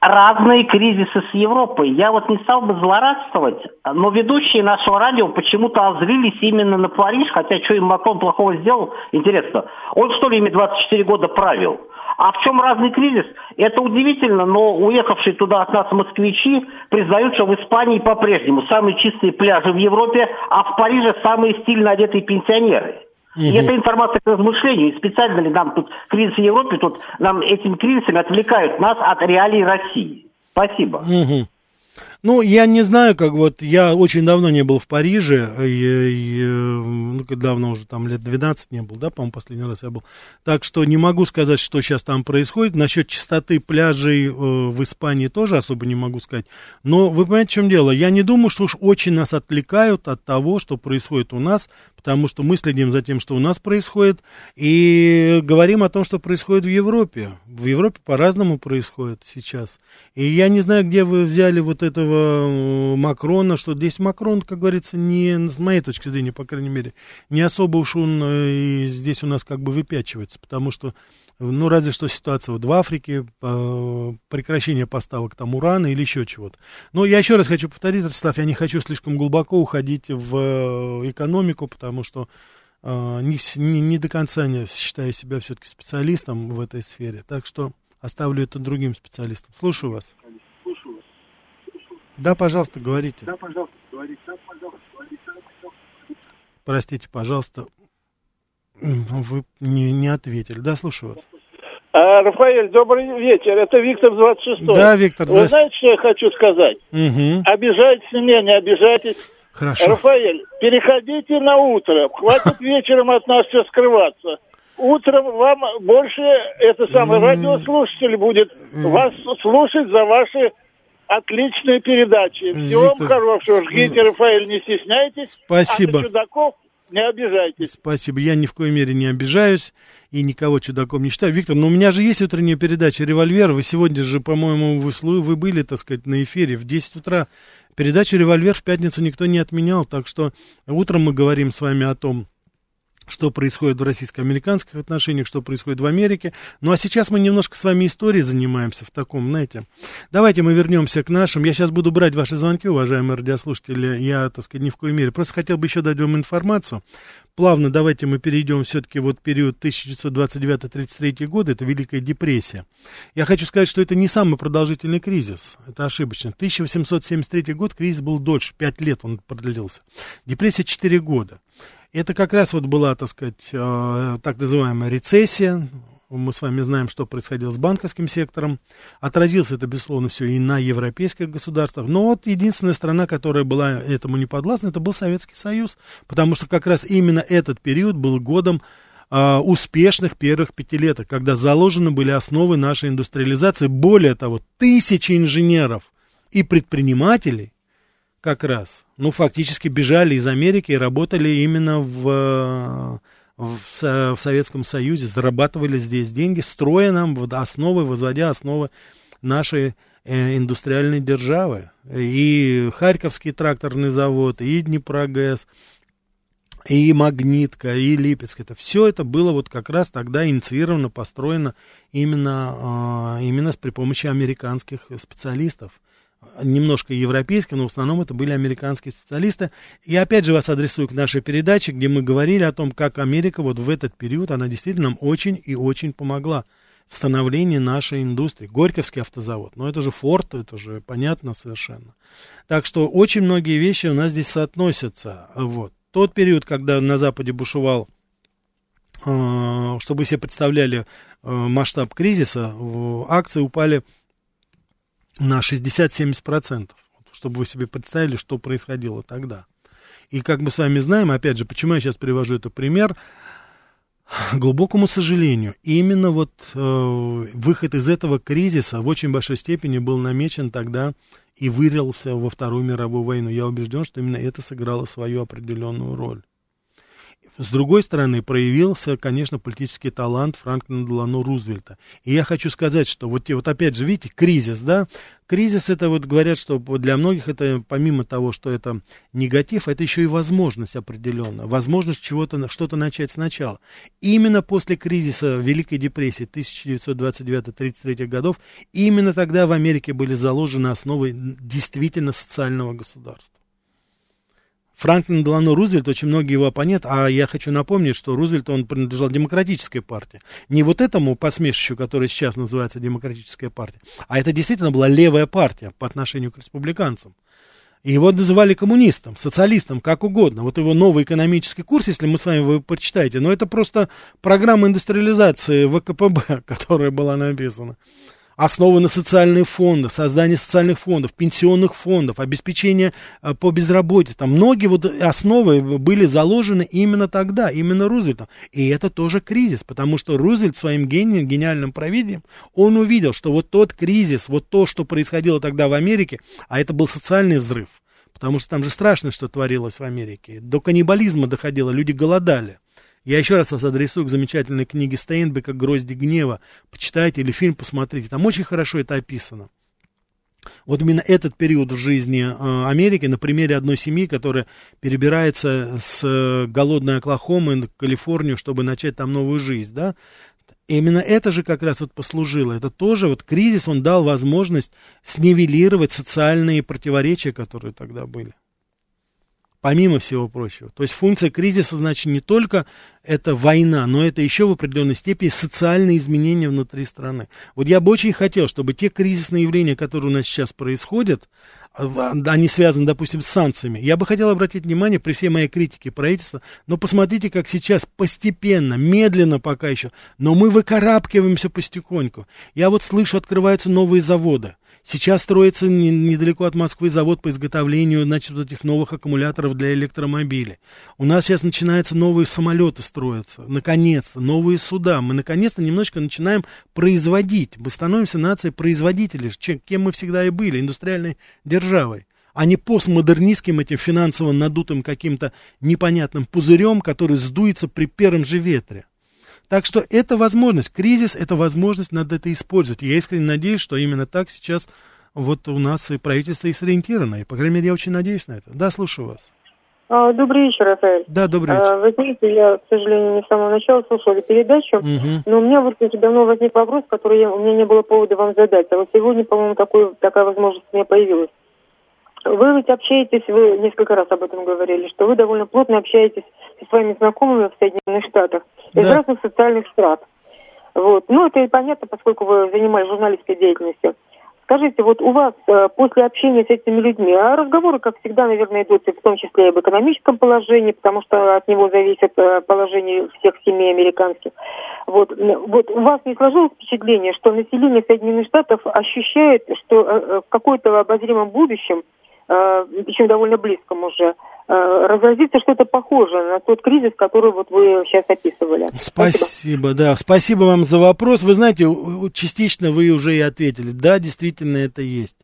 разные кризисы с Европой. Я вот не стал бы злорадствовать, но ведущие нашего радио почему-то озлились именно на Париж, хотя что им Макрон плохого сделал, интересно. Он что ли ими 24 года правил? А в чем разный кризис? Это удивительно, но уехавшие туда от нас москвичи признают, что в Испании по-прежнему самые чистые пляжи в Европе, а в Париже самые стильно одетые пенсионеры. Угу. И это информация к размышлению. И специально ли нам тут кризис в Европе, тут нам этими кризисами отвлекают нас от реалий России. Спасибо. Угу. Ну, я не знаю, как вот, я очень давно не был в Париже, и, и, ну, давно уже, там, лет 12 не был, да, по-моему, последний раз я был. Так что не могу сказать, что сейчас там происходит. Насчет чистоты пляжей э, в Испании тоже особо не могу сказать. Но вы понимаете, в чем дело? Я не думаю, что уж очень нас отвлекают от того, что происходит у нас, потому что мы следим за тем, что у нас происходит, и говорим о том, что происходит в Европе. В Европе по-разному происходит сейчас. И я не знаю, где вы взяли вот это этого Макрона, что здесь Макрон, как говорится, не, с моей точки зрения, по крайней мере, не особо уж он э, и здесь у нас как бы выпячивается, потому что, ну, разве что ситуация вот в Африке, э, прекращение поставок там урана или еще чего-то. Но я еще раз хочу повторить, Ростислав, я не хочу слишком глубоко уходить в экономику, потому что не, не, не до конца не считаю себя все-таки специалистом в этой сфере. Так что оставлю это другим специалистам. Слушаю вас. Да, пожалуйста, говорите. Да, пожалуйста, говорите. Да, пожалуйста, говорите. Простите, пожалуйста, вы не, не ответили. Да, слушаю вас. А, Рафаэль, добрый вечер. Это Виктор 26 Да, Виктор, Вы знаете, что я хочу сказать? Угу. Обижайтесь меня, не обижайтесь. Хорошо. Рафаэль, переходите на утро. Хватит вечером от нас все скрываться. Утром вам больше, это самое, радиослушатель будет вас слушать за ваши Отличные передачи. Всего Виктор... вам хорошего. Жгите, Рафаэль, не стесняйтесь. Спасибо. А чудаков не обижайтесь. Спасибо, я ни в коей мере не обижаюсь и никого чудаком не считаю. Виктор, но у меня же есть утренняя передача «Револьвер». Вы сегодня же, по-моему, вы, вы были, так сказать, на эфире в 10 утра. Передачу «Револьвер» в пятницу никто не отменял, так что утром мы говорим с вами о том, что происходит в российско-американских отношениях, что происходит в Америке. Ну а сейчас мы немножко с вами историей занимаемся в таком, знаете. Давайте мы вернемся к нашим. Я сейчас буду брать ваши звонки, уважаемые радиослушатели. Я, так сказать, ни в коей мере. Просто хотел бы еще дать вам информацию. Плавно давайте мы перейдем все-таки вот период 1929-33 года, это Великая депрессия. Я хочу сказать, что это не самый продолжительный кризис, это ошибочно. 1873 год кризис был дольше, 5 лет он продлился. Депрессия 4 года. Это как раз вот была, так сказать, э, так называемая рецессия. Мы с вами знаем, что происходило с банковским сектором. Отразилось это, безусловно, все и на европейских государствах. Но вот единственная страна, которая была этому не подвластна, это был Советский Союз. Потому что как раз именно этот период был годом а, успешных первых пятилеток, когда заложены были основы нашей индустриализации. Более того, тысячи инженеров и предпринимателей как раз, ну, фактически бежали из Америки и работали именно в, в, в Советском Союзе, зарабатывали здесь деньги, строя нам основы, возводя основы нашей э, индустриальной державы. И Харьковский тракторный завод, и Днепрогэс, и Магнитка, и Липецк. Это все это было вот как раз тогда инициировано, построено именно, э, именно при помощи американских специалистов немножко европейские, но в основном это были американские специалисты. И опять же вас адресую к нашей передаче, где мы говорили о том, как Америка вот в этот период, она действительно нам очень и очень помогла в становлении нашей индустрии. Горьковский автозавод, но это же Форд, это же понятно совершенно. Так что очень многие вещи у нас здесь соотносятся. Вот. Тот период, когда на Западе бушевал э, чтобы вы себе представляли э, масштаб кризиса, акции упали на 60-70%, чтобы вы себе представили, что происходило тогда. И как мы с вами знаем, опять же, почему я сейчас привожу этот пример, глубокому сожалению, именно вот э, выход из этого кризиса в очень большой степени был намечен тогда и вырился во Вторую мировую войну. Я убежден, что именно это сыграло свою определенную роль. С другой стороны, проявился, конечно, политический талант Франклина Делано Рузвельта. И я хочу сказать, что вот, вот опять же, видите, кризис, да? Кризис, это вот говорят, что для многих это, помимо того, что это негатив, это еще и возможность определенная. Возможность чего-то, что-то начать сначала. Именно после кризиса Великой депрессии 1929-33 годов, именно тогда в Америке были заложены основы действительно социального государства. Франклин Делано Рузвельт, очень многие его оппоненты, а я хочу напомнить, что Рузвельт, он принадлежал демократической партии. Не вот этому посмешищу, который сейчас называется демократическая партия, а это действительно была левая партия по отношению к республиканцам. И его называли коммунистом, социалистом, как угодно. Вот его новый экономический курс, если мы с вами вы почитаете, но это просто программа индустриализации ВКПБ, которая была написана основы на социальные фонды, создание социальных фондов, пенсионных фондов, обеспечение э, по безработице. Там многие вот основы были заложены именно тогда, именно Рузвельтом. И это тоже кризис, потому что Рузвельт своим гением, гениальным провидением, он увидел, что вот тот кризис, вот то, что происходило тогда в Америке, а это был социальный взрыв, потому что там же страшно, что творилось в Америке. До каннибализма доходило, люди голодали. Я еще раз вас адресую к замечательной книге Стейнбека «Грозди гнева». Почитайте или фильм посмотрите. Там очень хорошо это описано. Вот именно этот период в жизни э, Америки на примере одной семьи, которая перебирается с э, голодной Оклахомы в Калифорнию, чтобы начать там новую жизнь, да, именно это же как раз вот послужило. Это тоже вот кризис, он дал возможность снивелировать социальные противоречия, которые тогда были помимо всего прочего. То есть функция кризиса, значит, не только это война, но это еще в определенной степени социальные изменения внутри страны. Вот я бы очень хотел, чтобы те кризисные явления, которые у нас сейчас происходят, а, они связаны, допустим, с санкциями. Я бы хотел обратить внимание при всей моей критике правительства, но посмотрите, как сейчас постепенно, медленно пока еще, но мы выкарабкиваемся постепеньку. Я вот слышу, открываются новые заводы. Сейчас строится недалеко от Москвы завод по изготовлению, значит, вот этих новых аккумуляторов для электромобилей. У нас сейчас начинаются новые самолеты строятся, наконец-то, новые суда. Мы наконец-то немножко начинаем производить. Мы становимся нацией производителей, чем, кем мы всегда и были, индустриальной державой. а не постмодернистским этим финансово надутым каким-то непонятным пузырем, который сдуется при первом же ветре. Так что это возможность, кризис это возможность, надо это использовать. я искренне надеюсь, что именно так сейчас вот у нас и правительство и сориентировано. И, по крайней мере, я очень надеюсь на это. Да, слушаю вас. А, добрый вечер, Рафаэль. Да, добрый вечер. А, вы знаете, я, к сожалению, не с самого начала слушала передачу, угу. но у меня вот уже давно возник вопрос, который я, у меня не было повода вам задать. А вот сегодня, по-моему, такой, такая возможность у меня появилась. Вы ведь общаетесь, вы несколько раз об этом говорили, что вы довольно плотно общаетесь со своими знакомыми в Соединенных Штатах из да. разных социальных страт. Вот. Ну, это и понятно, поскольку вы занимались журналистской деятельностью. Скажите, вот у вас э, после общения с этими людьми, а разговоры, как всегда, наверное, идут в том числе и об экономическом положении, потому что от него зависит э, положение всех семей американских. Вот, вот у вас не сложилось впечатление, что население Соединенных Штатов ощущает, что э, в какой-то обозримом будущем причем довольно близком уже, э, разразится что-то похожее на тот кризис, который вот вы сейчас описывали. Спасибо, Спасибо, да. Спасибо вам за вопрос. Вы знаете, частично вы уже и ответили. Да, действительно это есть.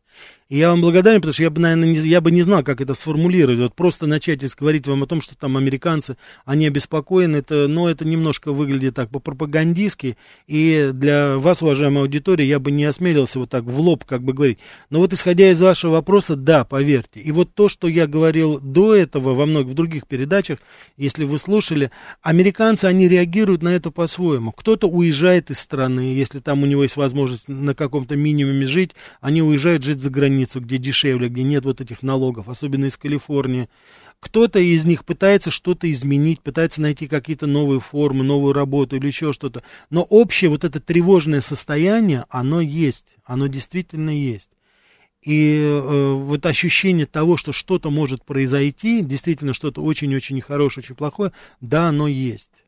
И я вам благодарен, потому что я бы, наверное, не, я бы не знал, как это сформулировать. Вот просто начать говорить вам о том, что там американцы, они обеспокоены, это, ну, это немножко выглядит так по-пропагандистски. И для вас, уважаемая аудитория, я бы не осмелился вот так в лоб как бы говорить. Но вот исходя из вашего вопроса, да, поверьте. И вот то, что я говорил до этого во многих других передачах, если вы слушали, американцы, они реагируют на это по-своему. Кто-то уезжает из страны, если там у него есть возможность на каком-то минимуме жить, они уезжают жить за границу где дешевле, где нет вот этих налогов, особенно из Калифорнии. Кто-то из них пытается что-то изменить, пытается найти какие-то новые формы, новую работу или еще что-то. Но общее вот это тревожное состояние, оно есть, оно действительно есть. И э, вот ощущение того, что что-то может произойти, действительно что-то очень-очень нехорошее, очень плохое, да, оно есть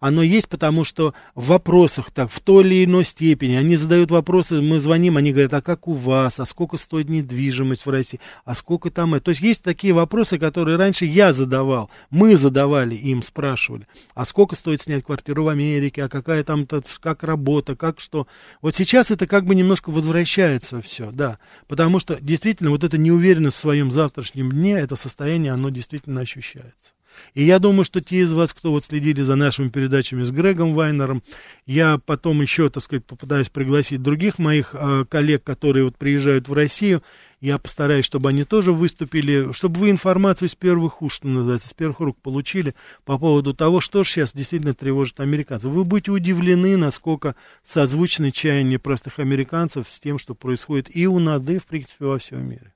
оно есть, потому что в вопросах так, в той или иной степени, они задают вопросы, мы звоним, они говорят, а как у вас, а сколько стоит недвижимость в России, а сколько там это. То есть есть такие вопросы, которые раньше я задавал, мы задавали им, спрашивали, а сколько стоит снять квартиру в Америке, а какая там, как работа, как что. Вот сейчас это как бы немножко возвращается все, да, потому что действительно вот эта неуверенность в своем завтрашнем дне, это состояние, оно действительно ощущается. И я думаю, что те из вас, кто вот следили за нашими передачами с Грегом Вайнером, я потом еще, так сказать, попытаюсь пригласить других моих э, коллег, которые вот приезжают в Россию, я постараюсь, чтобы они тоже выступили, чтобы вы информацию из первых уст, что называется, с первых рук получили по поводу того, что же сейчас действительно тревожит американцев. Вы будете удивлены, насколько созвучны чаяния простых американцев с тем, что происходит и у нас, да и, в принципе, во всем мире.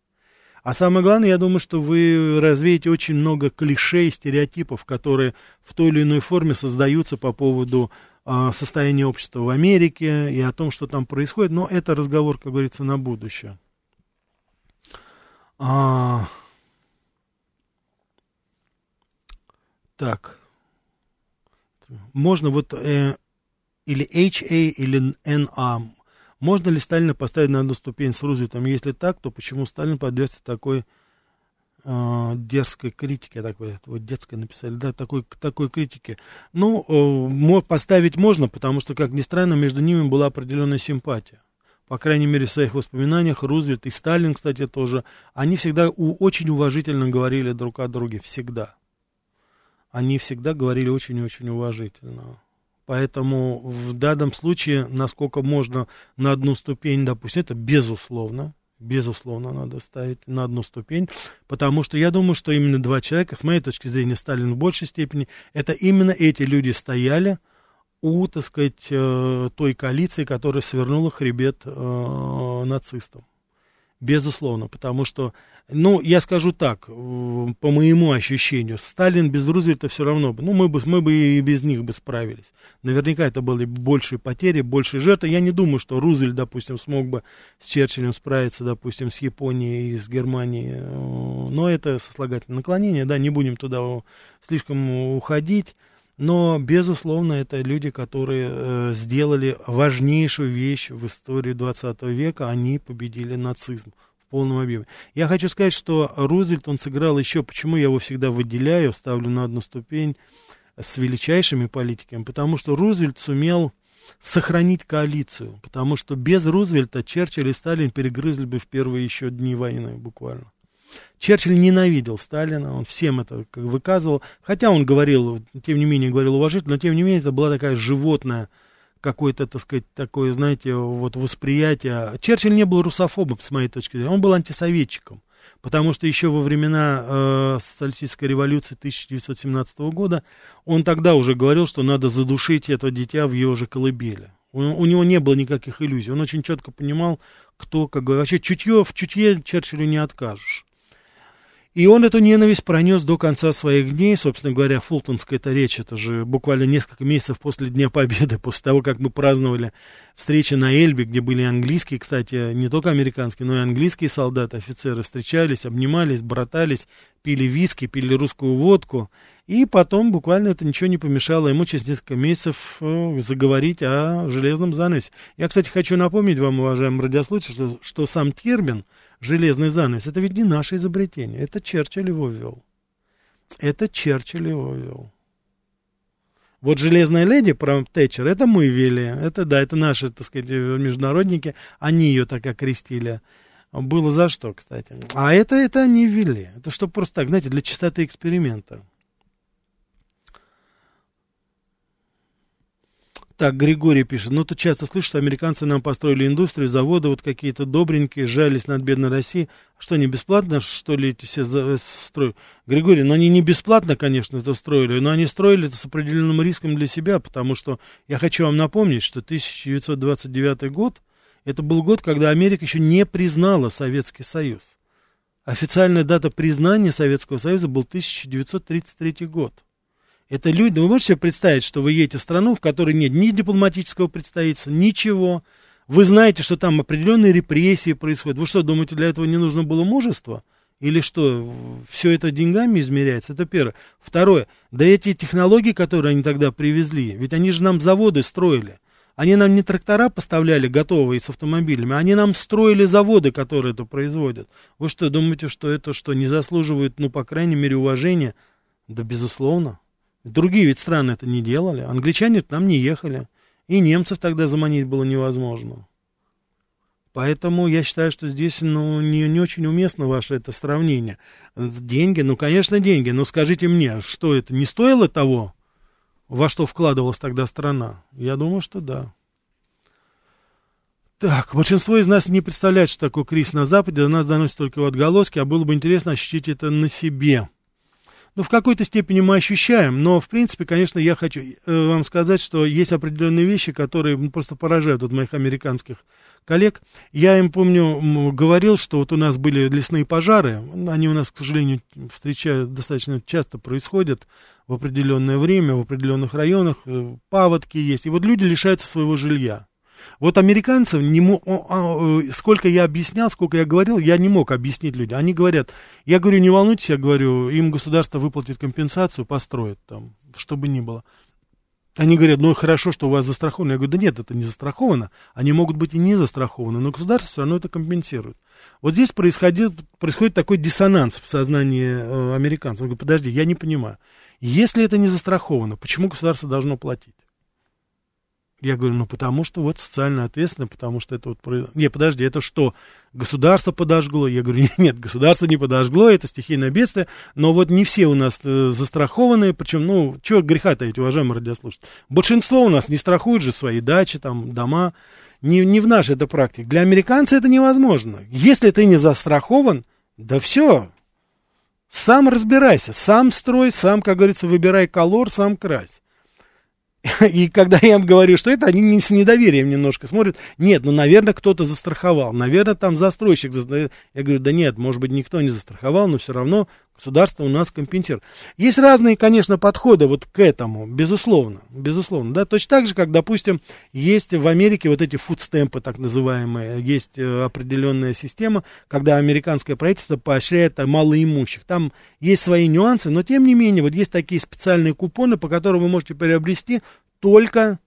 А самое главное, я думаю, что вы развеете очень много клише и стереотипов, которые в той или иной форме создаются по поводу а, состояния общества в Америке и о том, что там происходит. Но это разговор, как говорится, на будущее. А... Так. Можно вот э, или HA, или NA. Можно ли Сталина поставить на одну ступень с Рузвельтом? Если так, то почему Сталин подвергся такой э, дерзкой критике, такой, вот детской написали, да, такой, такой критике? Ну, э, поставить можно, потому что, как ни странно, между ними была определенная симпатия. По крайней мере, в своих воспоминаниях Рузвельт и Сталин, кстати, тоже, они всегда у, очень уважительно говорили друг о друге, всегда. Они всегда говорили очень-очень уважительно. Поэтому в данном случае, насколько можно на одну ступень, допустим, это безусловно, безусловно, надо ставить на одну ступень, потому что я думаю, что именно два человека, с моей точки зрения, Сталин в большей степени, это именно эти люди стояли у, так сказать, э, той коалиции, которая свернула хребет э, нацистам. Безусловно, потому что, ну, я скажу так, по моему ощущению, Сталин без Рузвельта все равно бы, ну, мы бы, мы бы и без них бы справились. Наверняка это были большие потери, большие жертвы. Я не думаю, что Рузвельт, допустим, смог бы с Черчиллем справиться, допустим, с Японией и с Германией. Но это сослагательное наклонение, да, не будем туда слишком уходить. Но, безусловно, это люди, которые э, сделали важнейшую вещь в истории 20 века. Они победили нацизм в полном объеме. Я хочу сказать, что Рузвельт, он сыграл еще, почему я его всегда выделяю, ставлю на одну ступень с величайшими политиками, потому что Рузвельт сумел сохранить коалицию, потому что без Рузвельта Черчилль и Сталин перегрызли бы в первые еще дни войны буквально. Черчилль ненавидел Сталина, он всем это как выказывал, хотя он говорил, тем не менее, говорил уважительно, но тем не менее это была такая животная какое-то, так сказать, такое, знаете, вот восприятие. Черчилль не был русофобом, с моей точки зрения, он был антисоветчиком. Потому что еще во времена э, социалистической революции 1917 года он тогда уже говорил, что надо задушить это дитя в его же колыбели. У, у него не было никаких иллюзий. Он очень четко понимал, кто, как говорят, вообще чутье, в чутье Черчиллю не откажешь. И он эту ненависть пронес до конца своих дней. Собственно говоря, Фултонская эта речь, это же буквально несколько месяцев после Дня Победы, после того, как мы праздновали встречи на Эльбе, где были английские, кстати, не только американские, но и английские солдаты, офицеры встречались, обнимались, братались, пили виски, пили русскую водку. И потом буквально это ничего не помешало ему через несколько месяцев э, заговорить о железном занавесе. Я, кстати, хочу напомнить вам, уважаемые радиослушатели, что, что сам термин железный занавес, это ведь не наше изобретение, это Черчилль его ввел. Это Черчилль его ввел. Вот «Железная леди» про Тэтчер, это мы ввели. Это, да, это наши, так сказать, международники. Они ее так окрестили. Было за что, кстати. А это, это они ввели. Это чтобы просто так, знаете, для чистоты эксперимента. Так, Григорий пишет, ну, ты часто слышишь, что американцы нам построили индустрию, заводы вот какие-то добренькие, жались над бедной Россией. Что, не бесплатно, что ли, эти все э, строят? Григорий, ну, они не бесплатно, конечно, это строили, но они строили это с определенным риском для себя, потому что я хочу вам напомнить, что 1929 год, это был год, когда Америка еще не признала Советский Союз. Официальная дата признания Советского Союза был 1933 год. Это люди, вы можете себе представить, что вы едете в страну, в которой нет ни дипломатического представительства, ничего. Вы знаете, что там определенные репрессии происходят. Вы что, думаете, для этого не нужно было мужество? Или что, все это деньгами измеряется? Это первое. Второе, да эти технологии, которые они тогда привезли, ведь они же нам заводы строили. Они нам не трактора поставляли готовые с автомобилями, они нам строили заводы, которые это производят. Вы что, думаете, что это что, не заслуживает, ну, по крайней мере, уважения? Да, безусловно. Другие ведь страны это не делали. Англичане там не ехали. И немцев тогда заманить было невозможно. Поэтому я считаю, что здесь ну, не, не очень уместно ваше это сравнение. Деньги, ну, конечно, деньги. Но скажите мне, что это не стоило того, во что вкладывалась тогда страна? Я думаю, что да. Так, большинство из нас не представляет, что такое кризис на Западе, до нас доносят только отголоски, а было бы интересно ощутить это на себе ну, в какой-то степени мы ощущаем, но, в принципе, конечно, я хочу э, вам сказать, что есть определенные вещи, которые просто поражают вот моих американских коллег. Я им, помню, говорил, что вот у нас были лесные пожары, они у нас, к сожалению, встречают достаточно часто происходят в определенное время, в определенных районах, э, паводки есть, и вот люди лишаются своего жилья. Вот американцев, не мо, а, э, сколько я объяснял, сколько я говорил, я не мог объяснить людям. Они говорят, я говорю, не волнуйтесь, я говорю, им государство выплатит компенсацию, построит там, чтобы ни было. Они говорят, ну хорошо, что у вас застраховано. Я говорю, да нет, это не застраховано. Они могут быть и не застрахованы, но государство все равно это компенсирует. Вот здесь происходит, происходит такой диссонанс в сознании э, американцев. Я говорю, подожди, я не понимаю. Если это не застраховано, почему государство должно платить? Я говорю, ну потому что вот социально ответственно, потому что это вот... Не, подожди, это что, государство подожгло? Я говорю, нет, государство не подожгло, это стихийное бедствие, но вот не все у нас э, застрахованы, причем, ну, чего греха таить, уважаемые радиослушатели. Большинство у нас не страхуют же свои дачи, там, дома, не, не в нашей это практике. Для американца это невозможно. Если ты не застрахован, да все, сам разбирайся, сам строй, сам, как говорится, выбирай колор, сам крась. И когда я им говорю, что это, они с недоверием немножко смотрят. Нет, ну, наверное, кто-то застраховал. Наверное, там застройщик. Я говорю, да нет, может быть, никто не застраховал, но все равно государство у нас компенсирует. Есть разные, конечно, подходы вот к этому, безусловно, безусловно, да, точно так же, как, допустим, есть в Америке вот эти фудстемпы, так называемые, есть э, определенная система, когда американское правительство поощряет малоимущих. Там есть свои нюансы, но тем не менее, вот есть такие специальные купоны, по которым вы можете приобрести только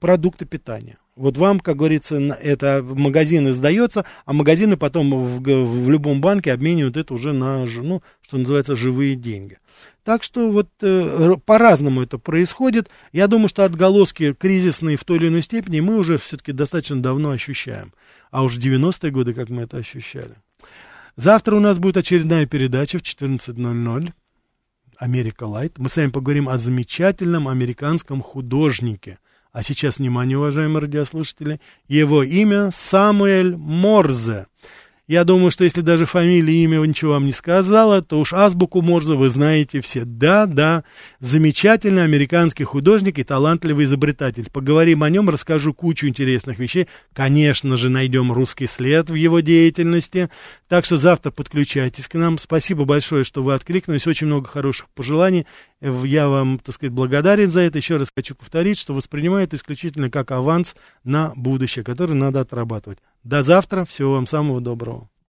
продукты питания. Вот вам, как говорится, это в магазины сдается, а магазины потом в, в любом банке обменивают это уже на, ну, что называется, живые деньги. Так что вот э, по-разному это происходит. Я думаю, что отголоски кризисные в той или иной степени мы уже все-таки достаточно давно ощущаем. А уж 90-е годы, как мы это ощущали. Завтра у нас будет очередная передача в 14.00. Америка Лайт. Мы с вами поговорим о замечательном американском художнике. А сейчас, внимание, уважаемые радиослушатели, его имя Самуэль Морзе. Я думаю, что если даже фамилия, имя ничего вам не сказала, то уж азбуку Морзе вы знаете все. Да, да, замечательный американский художник и талантливый изобретатель. Поговорим о нем, расскажу кучу интересных вещей. Конечно же, найдем русский след в его деятельности. Так что завтра подключайтесь к нам. Спасибо большое, что вы откликнулись. Очень много хороших пожеланий. Я вам, так сказать, благодарен за это. Еще раз хочу повторить, что воспринимаю это исключительно как аванс на будущее, который надо отрабатывать. До завтра. Всего вам самого доброго.